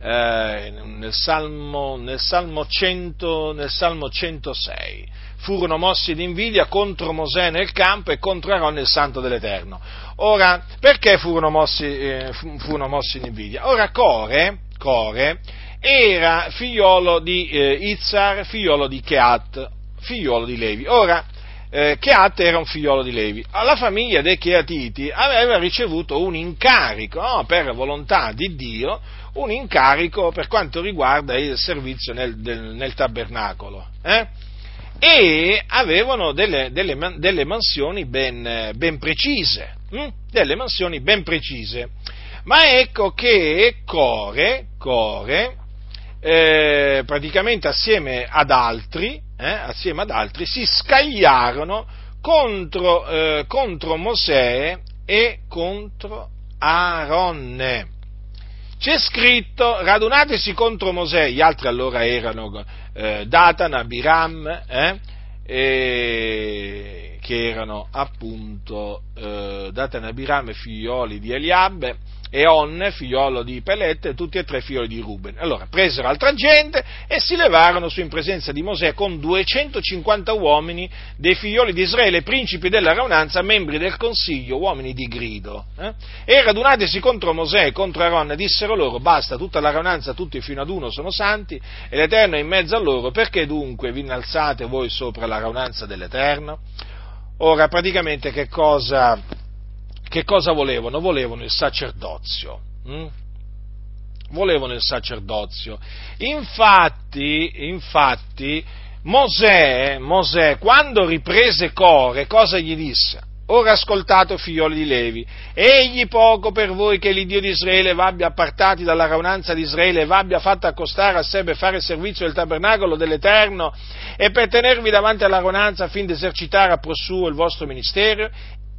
eh, nel, Salmo, nel, Salmo 100, nel Salmo 106. Furono mossi di invidia contro Mosè nel campo e contro Aaron il santo dell'Eterno. Ora, perché furono mossi, eh, furono mossi in invidia? Ora Core, Core era figliolo di eh, Izzar, figliolo di Keat, figliolo di Levi. Ora, eh, Cheat era un figliolo di Levi. La famiglia dei Cheatiti aveva ricevuto un incarico, no, per volontà di Dio, un incarico per quanto riguarda il servizio nel, del, nel tabernacolo. Eh? E avevano delle, delle, delle mansioni ben, ben precise, hm? delle mansioni ben precise. Ma ecco che Core, Core eh, praticamente assieme ad altri, eh, assieme ad altri, si scagliarono contro, eh, contro Mosè e contro Aaronne. C'è scritto, radunatesi contro Mosè, gli altri allora erano eh, Datan, Abiram, eh, che erano appunto eh, Datan, Abiram, figlioli di Eliabbe, e Onne, figliolo di Pelette, tutti e tre figli di Ruben. Allora presero altra gente e si levarono su in presenza di Mosè con 250 uomini dei figlioli di Israele, principi della raunanza, membri del consiglio, uomini di grido. Eh? E radunatisi contro Mosè e contro Aaron, dissero loro, basta, tutta la raunanza, tutti fino ad uno sono santi, e l'Eterno è in mezzo a loro, perché dunque vi innalzate voi sopra la raunanza dell'Eterno? Ora, praticamente che cosa che cosa volevano? Volevano il sacerdozio. Hm? Volevano il sacerdozio. Infatti, infatti Mosè, Mosè, quando riprese Core, cosa gli disse? Ora ascoltate, figlioli di Levi, egli poco per voi che l'Iddio di Israele v'abbia appartati dalla raunanza di Israele e v'abbia fatto accostare a sé per fare il servizio del tabernacolo dell'Eterno e per tenervi davanti alla raunanza affin di esercitare a prosuo il vostro ministero,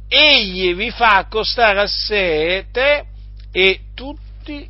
egli vi fa accostare a sé te e tutti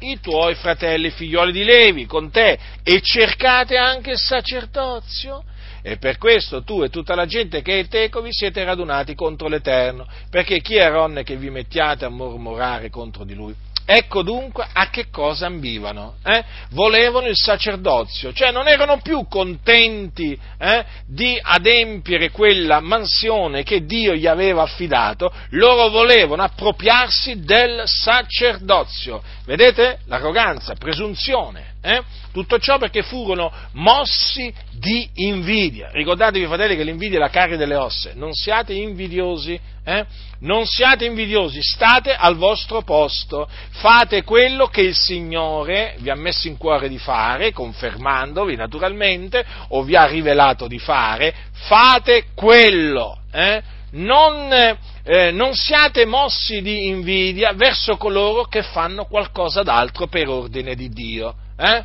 i tuoi fratelli figlioli di Levi con te e cercate anche il sacerdozio. E per questo tu e tutta la gente che è teco vi siete radunati contro l'Eterno, perché chi è Ronne che vi mettiate a mormorare contro di lui? Ecco dunque a che cosa ambivano. Eh? Volevano il sacerdozio, cioè non erano più contenti eh, di adempiere quella mansione che Dio gli aveva affidato, loro volevano appropriarsi del sacerdozio. Vedete? L'arroganza, presunzione. Eh? Tutto ciò perché furono mossi di invidia. Ricordatevi, fratelli, che l'invidia è la carne delle ossa. Non siate invidiosi, eh? non siate invidiosi, state al vostro posto, fate quello che il Signore vi ha messo in cuore di fare, confermandovi naturalmente, o vi ha rivelato di fare, fate quello. Eh? Non, eh, non, siate mossi di invidia verso coloro che fanno qualcosa d'altro per ordine di Dio. Eh?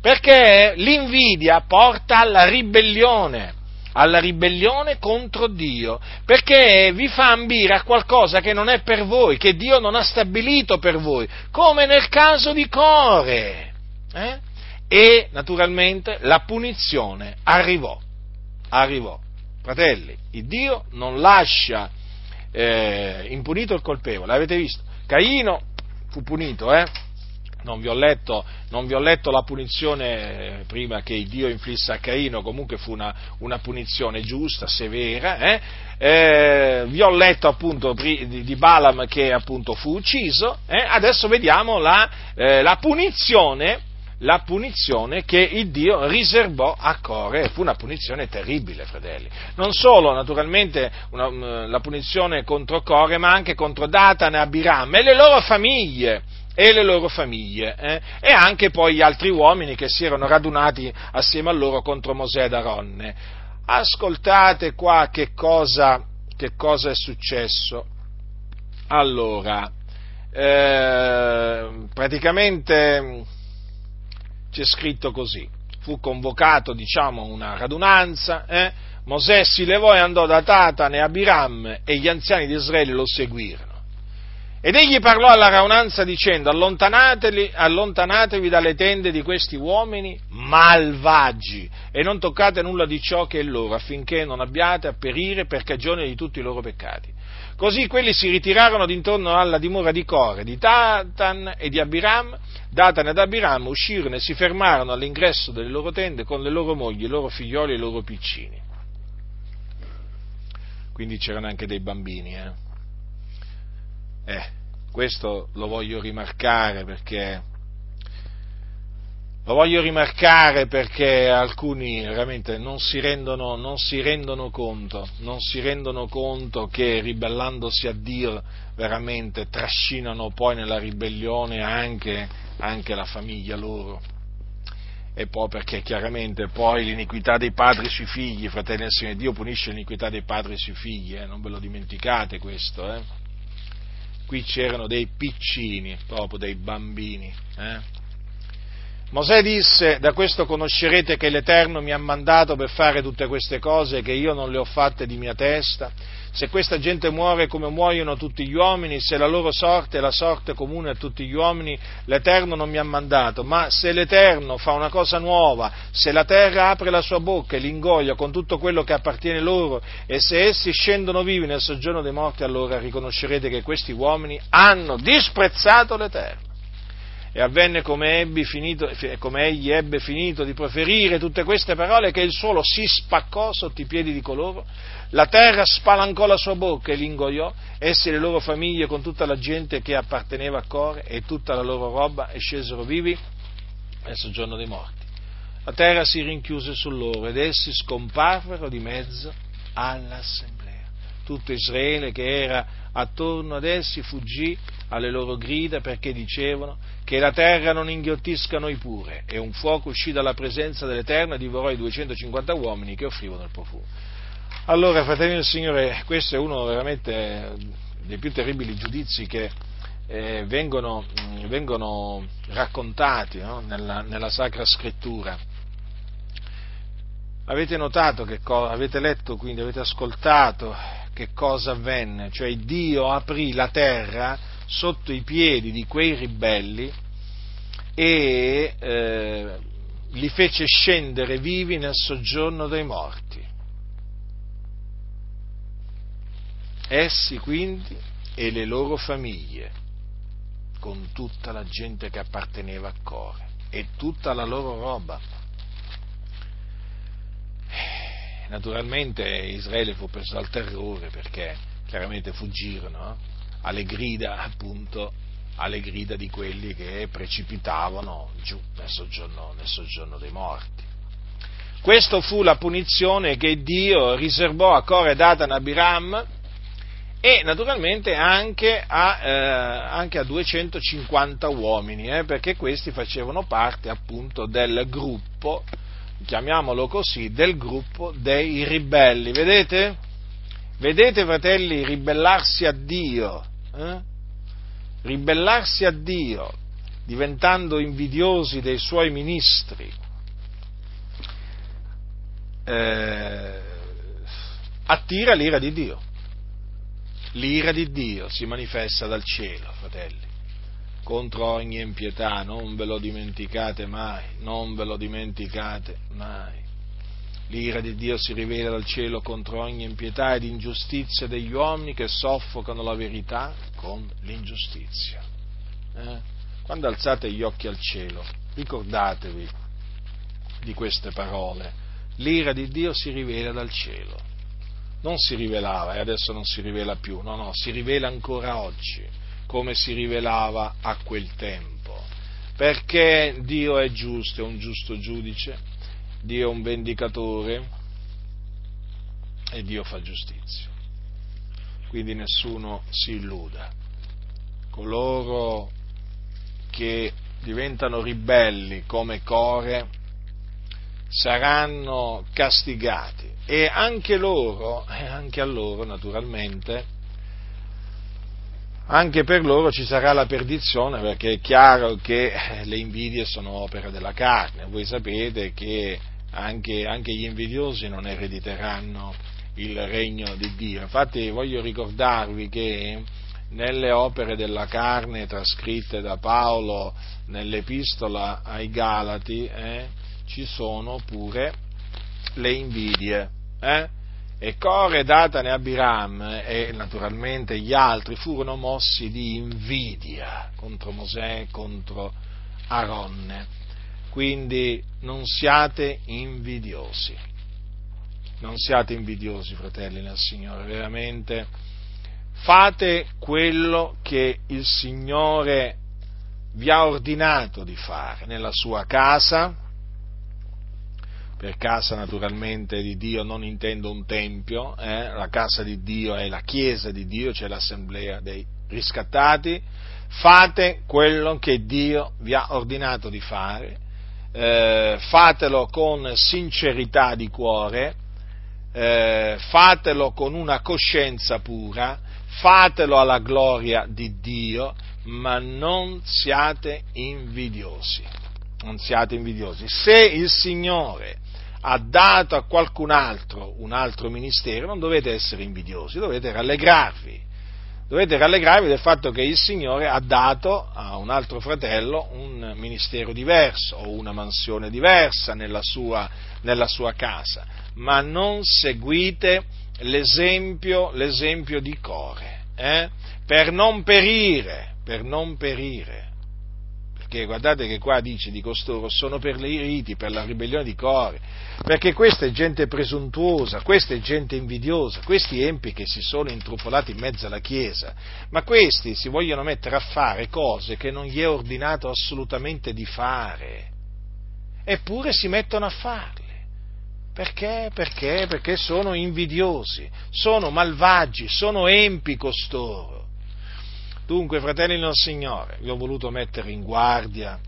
Perché l'invidia porta alla ribellione, alla ribellione contro Dio, perché vi fa ambire a qualcosa che non è per voi, che Dio non ha stabilito per voi, come nel caso di Core. Eh? E naturalmente la punizione arrivò, arrivò. Fratelli, il Dio non lascia eh, impunito il colpevole, avete visto? Caino fu punito, eh? Non vi, letto, non vi ho letto, la punizione eh, prima che Dio inflisse a Caino, comunque fu una, una punizione giusta, severa. Eh? Eh, vi ho letto appunto di, Balaam che appunto fu ucciso. Eh? Adesso vediamo la, eh, la punizione la punizione che il Dio riservò a Core, fu una punizione terribile, fratelli. Non solo, naturalmente, una, mm, la punizione contro Core, ma anche contro Datan Abiram e le loro famiglie e le loro famiglie, eh? e anche poi gli altri uomini che si erano radunati assieme a loro contro Mosè ed Aronne. Ascoltate qua che cosa, che cosa è successo. Allora, eh, praticamente c'è scritto così, fu convocato diciamo una radunanza, eh? Mosè si levò e andò da Tatan e Abiram e gli anziani di Israele lo seguirono. Ed egli parlò alla raunanza dicendo allontanatevi dalle tende di questi uomini malvagi e non toccate nulla di ciò che è loro affinché non abbiate a perire per cagione di tutti i loro peccati. Così quelli si ritirarono d'intorno alla dimora di Core, di Tatan e di Abiram. Datan ed Abiram uscirono e si fermarono all'ingresso delle loro tende con le loro mogli, i loro figlioli e i loro piccini. Quindi c'erano anche dei bambini, eh? Eh, questo lo voglio rimarcare perché lo voglio rimarcare perché alcuni veramente non si, rendono, non si rendono conto, non si rendono conto che ribellandosi a Dio veramente trascinano poi nella ribellione anche, anche la famiglia loro. E poi perché chiaramente poi l'iniquità dei padri sui figli, fratelli del Signore, Dio punisce l'iniquità dei padri sui figli, eh? non ve lo dimenticate questo, eh? Qui c'erano dei piccini, proprio dei bambini. Eh? Mosè disse, da questo conoscerete che l'Eterno mi ha mandato per fare tutte queste cose, che io non le ho fatte di mia testa. Se questa gente muore come muoiono tutti gli uomini, se la loro sorte è la sorte comune a tutti gli uomini, l'Eterno non mi ha mandato. Ma se l'Eterno fa una cosa nuova, se la terra apre la sua bocca e li ingoglia con tutto quello che appartiene loro, e se essi scendono vivi nel soggiorno dei morti, allora riconoscerete che questi uomini hanno disprezzato l'Eterno. E avvenne come, finito, come, egli ebbe finito di proferire tutte queste parole che il suolo si spaccò sotto i piedi di coloro, la terra spalancò la sua bocca e li ingoiò, essi e le loro famiglie con tutta la gente che apparteneva a Core e tutta la loro roba e scesero vivi nel soggiorno dei morti. La terra si rinchiuse su loro ed essi scomparvero di mezzo all'assemblea. Tutto Israele che era attorno ad essi fuggì alle loro grida perché dicevano che la terra non inghiottisca noi pure, e un fuoco uscì dalla presenza dell'Eterno e divorò i 250 uomini che offrivano il profumo. Allora, fratelli del Signore, questo è uno veramente dei più terribili giudizi che eh, vengono, vengono, raccontati no? nella, nella, Sacra Scrittura. Avete notato che cosa, avete letto, quindi avete ascoltato che cosa avvenne? Cioè Dio aprì la terra sotto i piedi di quei ribelli e eh, li fece scendere vivi nel soggiorno dei morti. Essi quindi e le loro famiglie, con tutta la gente che apparteneva a Core e tutta la loro roba. Naturalmente Israele fu preso dal terrore perché chiaramente fuggirono. Alle grida appunto alle grida di quelli che precipitavano giù nel soggiorno, nel soggiorno dei morti. Questa fu la punizione che Dio riservò a Core, Datan e Abiram e naturalmente anche a, eh, anche a 250 uomini, eh, perché questi facevano parte appunto del gruppo, chiamiamolo così, del gruppo dei ribelli. Vedete? Vedete, fratelli, ribellarsi a Dio. Eh? Ribellarsi a Dio, diventando invidiosi dei suoi ministri. Eh, attira l'ira di Dio l'ira di Dio si manifesta dal cielo, fratelli, contro ogni impietà, non ve lo dimenticate mai, non ve lo dimenticate mai. L'ira di Dio si rivela dal cielo contro ogni impietà ed ingiustizia degli uomini che soffocano la verità con l'ingiustizia. Eh? Quando alzate gli occhi al cielo, ricordatevi di queste parole. L'ira di Dio si rivela dal cielo non si rivelava e adesso non si rivela più, no, no, si rivela ancora oggi, come si rivelava a quel tempo, perché Dio è giusto, è un giusto giudice, Dio è un vendicatore e Dio fa giustizia. Quindi nessuno si illuda. Coloro che diventano ribelli come Core saranno castigati e anche loro, e anche a loro naturalmente, anche per loro ci sarà la perdizione perché è chiaro che le invidie sono opera della carne, voi sapete che anche, anche gli invidiosi non erediteranno il regno di Dio, infatti voglio ricordarvi che nelle opere della carne trascritte da Paolo nell'epistola ai Galati eh, ci sono pure le invidie eh? E Core, Datan e Abiram e naturalmente gli altri furono mossi di invidia contro Mosè, contro Aronne. Quindi non siate invidiosi. Non siate invidiosi, fratelli nel Signore, veramente. Fate quello che il Signore vi ha ordinato di fare nella sua casa, per casa naturalmente di Dio non intendo un tempio, eh? la casa di Dio è la chiesa di Dio, cioè l'assemblea dei riscattati, fate quello che Dio vi ha ordinato di fare, eh, fatelo con sincerità di cuore, eh, fatelo con una coscienza pura, fatelo alla gloria di Dio, ma non siate invidiosi. Non siate invidiosi. Se il Signore ha dato a qualcun altro un altro ministero, non dovete essere invidiosi, dovete rallegrarvi. Dovete rallegrarvi del fatto che il Signore ha dato a un altro fratello un ministero diverso o una mansione diversa nella sua, nella sua casa, ma non seguite l'esempio, l'esempio di Core, eh? per non perire, per non perire perché guardate che qua dice di costoro sono per le riti, per la ribellione di Core, perché questa è gente presuntuosa, questa è gente invidiosa, questi empi che si sono intrufolati in mezzo alla Chiesa, ma questi si vogliono mettere a fare cose che non gli è ordinato assolutamente di fare, eppure si mettono a farle. Perché? Perché? Perché sono invidiosi, sono malvagi, sono empi costoro. Dunque, fratelli del Signore, vi ho voluto mettere in guardia,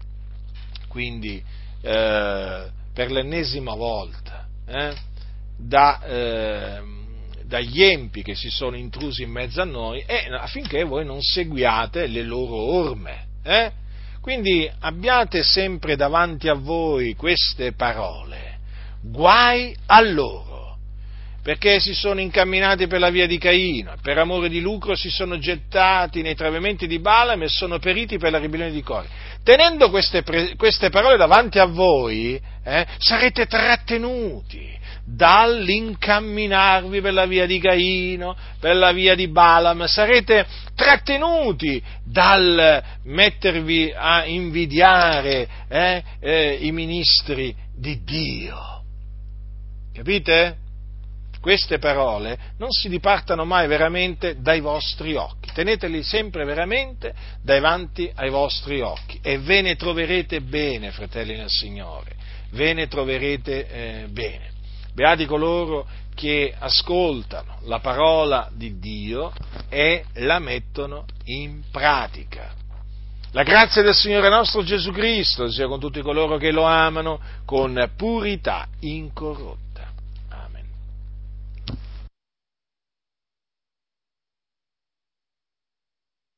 quindi eh, per l'ennesima volta, eh, da, eh, dagli empi che si sono intrusi in mezzo a noi e affinché voi non seguiate le loro orme. Eh. Quindi abbiate sempre davanti a voi queste parole, guai a loro perché si sono incamminati per la via di Caino, per amore di lucro si sono gettati nei travimenti di Balaam e sono periti per la ribellione di Core. Tenendo queste, queste parole davanti a voi, eh, sarete trattenuti dall'incamminarvi per la via di Caino, per la via di Balaam, sarete trattenuti dal mettervi a invidiare eh, eh, i ministri di Dio. Capite? Queste parole non si dipartano mai veramente dai vostri occhi, teneteli sempre veramente davanti ai vostri occhi e ve ne troverete bene, fratelli nel Signore, ve ne troverete eh, bene. Beati coloro che ascoltano la parola di Dio e la mettono in pratica. La grazia del Signore nostro Gesù Cristo sia con tutti coloro che lo amano con purità incorrotta.